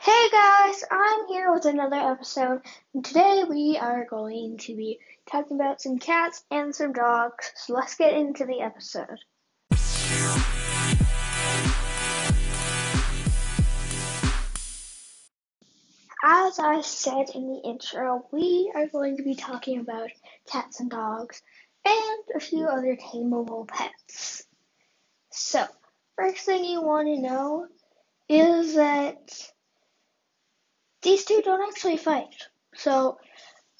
Hey guys, I'm here with another episode, and today we are going to be talking about some cats and some dogs. So let's get into the episode. As I said in the intro, we are going to be talking about cats and dogs and a few other tameable pets. So, first thing you want to know is that these two don't actually fight. So,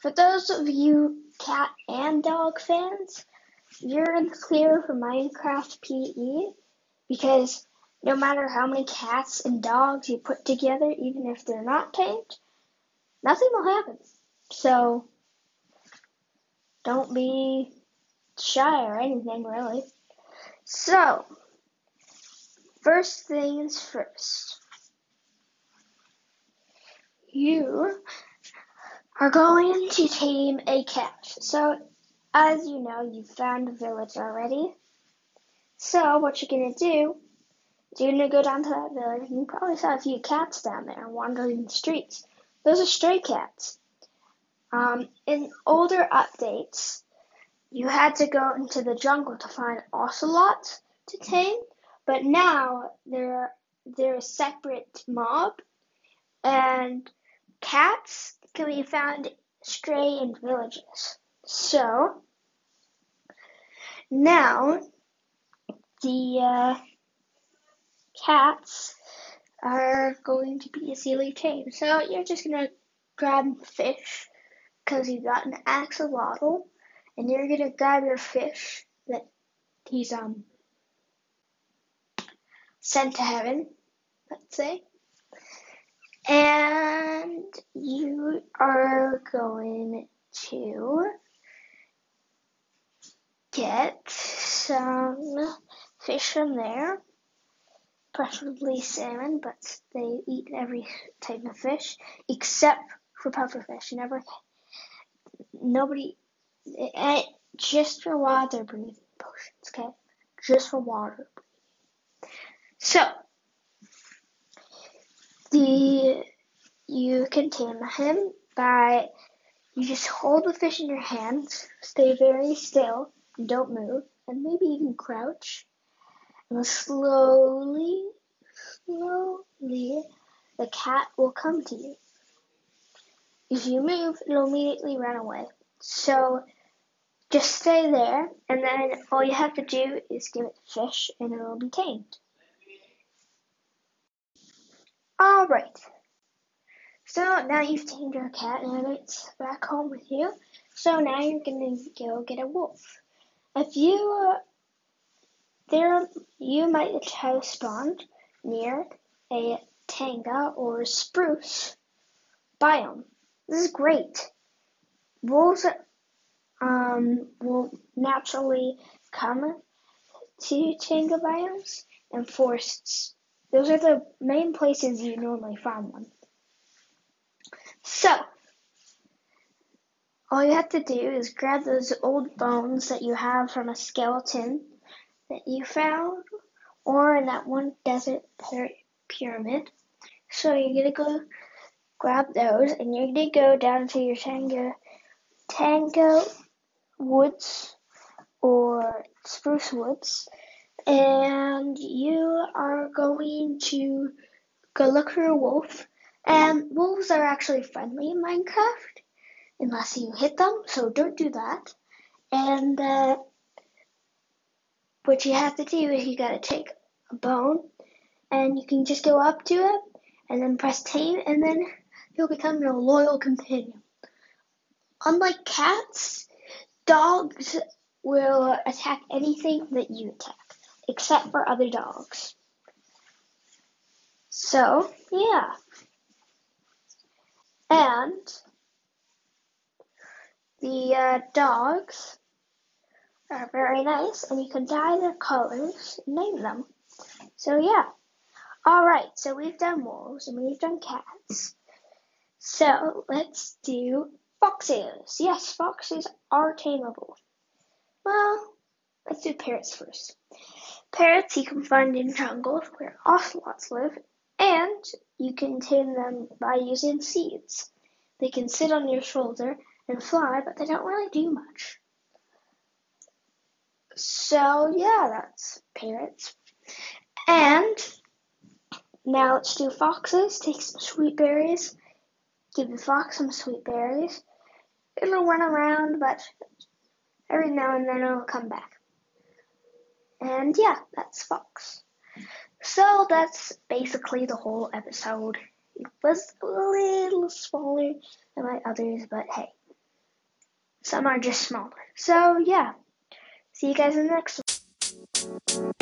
for those of you cat and dog fans, you're in the clear for Minecraft PE because no matter how many cats and dogs you put together, even if they're not tamed, nothing will happen. So, don't be shy or anything really. So, first things first you are going to tame a cat. So, as you know, you've found a village already. So, what you're to do you're to go down to that village, and you probably saw a few cats down there wandering the streets. Those are stray cats. Um, in older updates, you had to go into the jungle to find ocelots to tame, but now they're they're a separate mob, and Cats can be found stray in villages. So now the uh, cats are going to be easily tamed. So you're just gonna grab fish because you got an axolotl, and you're gonna grab your fish that he's um sent to heaven, let's say, and you are going to get some fish from there, preferably salmon, but they eat every type of fish except for pufferfish. Never, nobody, eh, just for water breathing potions, okay? Just for water. So, the you can tame him by you just hold the fish in your hands, stay very still, and don't move, and maybe even crouch. And slowly, slowly, the cat will come to you. If you move, it'll immediately run away. So just stay there, and then all you have to do is give it fish, and it will be tamed. Alright. So now you've tamed your cat and it's back home with you. So now you're gonna go get a wolf. If you uh, there, you might have spawned near a taiga or spruce biome. This is great. Wolves um, will naturally come to taiga biomes and forests those are the main places you normally find them. So, all you have to do is grab those old bones that you have from a skeleton that you found or in that one desert pyramid. So you're gonna go grab those and you're gonna go down to your Tango taiga woods or spruce woods and you are going to go look for a wolf. And wolves are actually friendly in Minecraft, unless you hit them, so don't do that. And uh, what you have to do is you gotta take a bone, and you can just go up to it, and then press tame, and then he'll become your loyal companion. Unlike cats, dogs will attack anything that you attack except for other dogs. So, yeah. And the uh, dogs are very nice, and you can dye their colors and name them. So, yeah. Alright, so we've done wolves and we've done cats. So, let's do foxes. Yes, foxes are tameable. Well, let's do parrots first. Parrots you can find in jungles where ocelots live, And you can tame them by using seeds. They can sit on your shoulder and fly, but they don't really do much. So, yeah, that's parrots. And now let's do foxes. Take some sweet berries. Give the fox some sweet berries. It'll run around, but every now and then it'll come back. And yeah, that's fox. So that's basically the whole episode. It was a little smaller than my others, but hey, some are just smaller. So yeah, see you guys in the next one.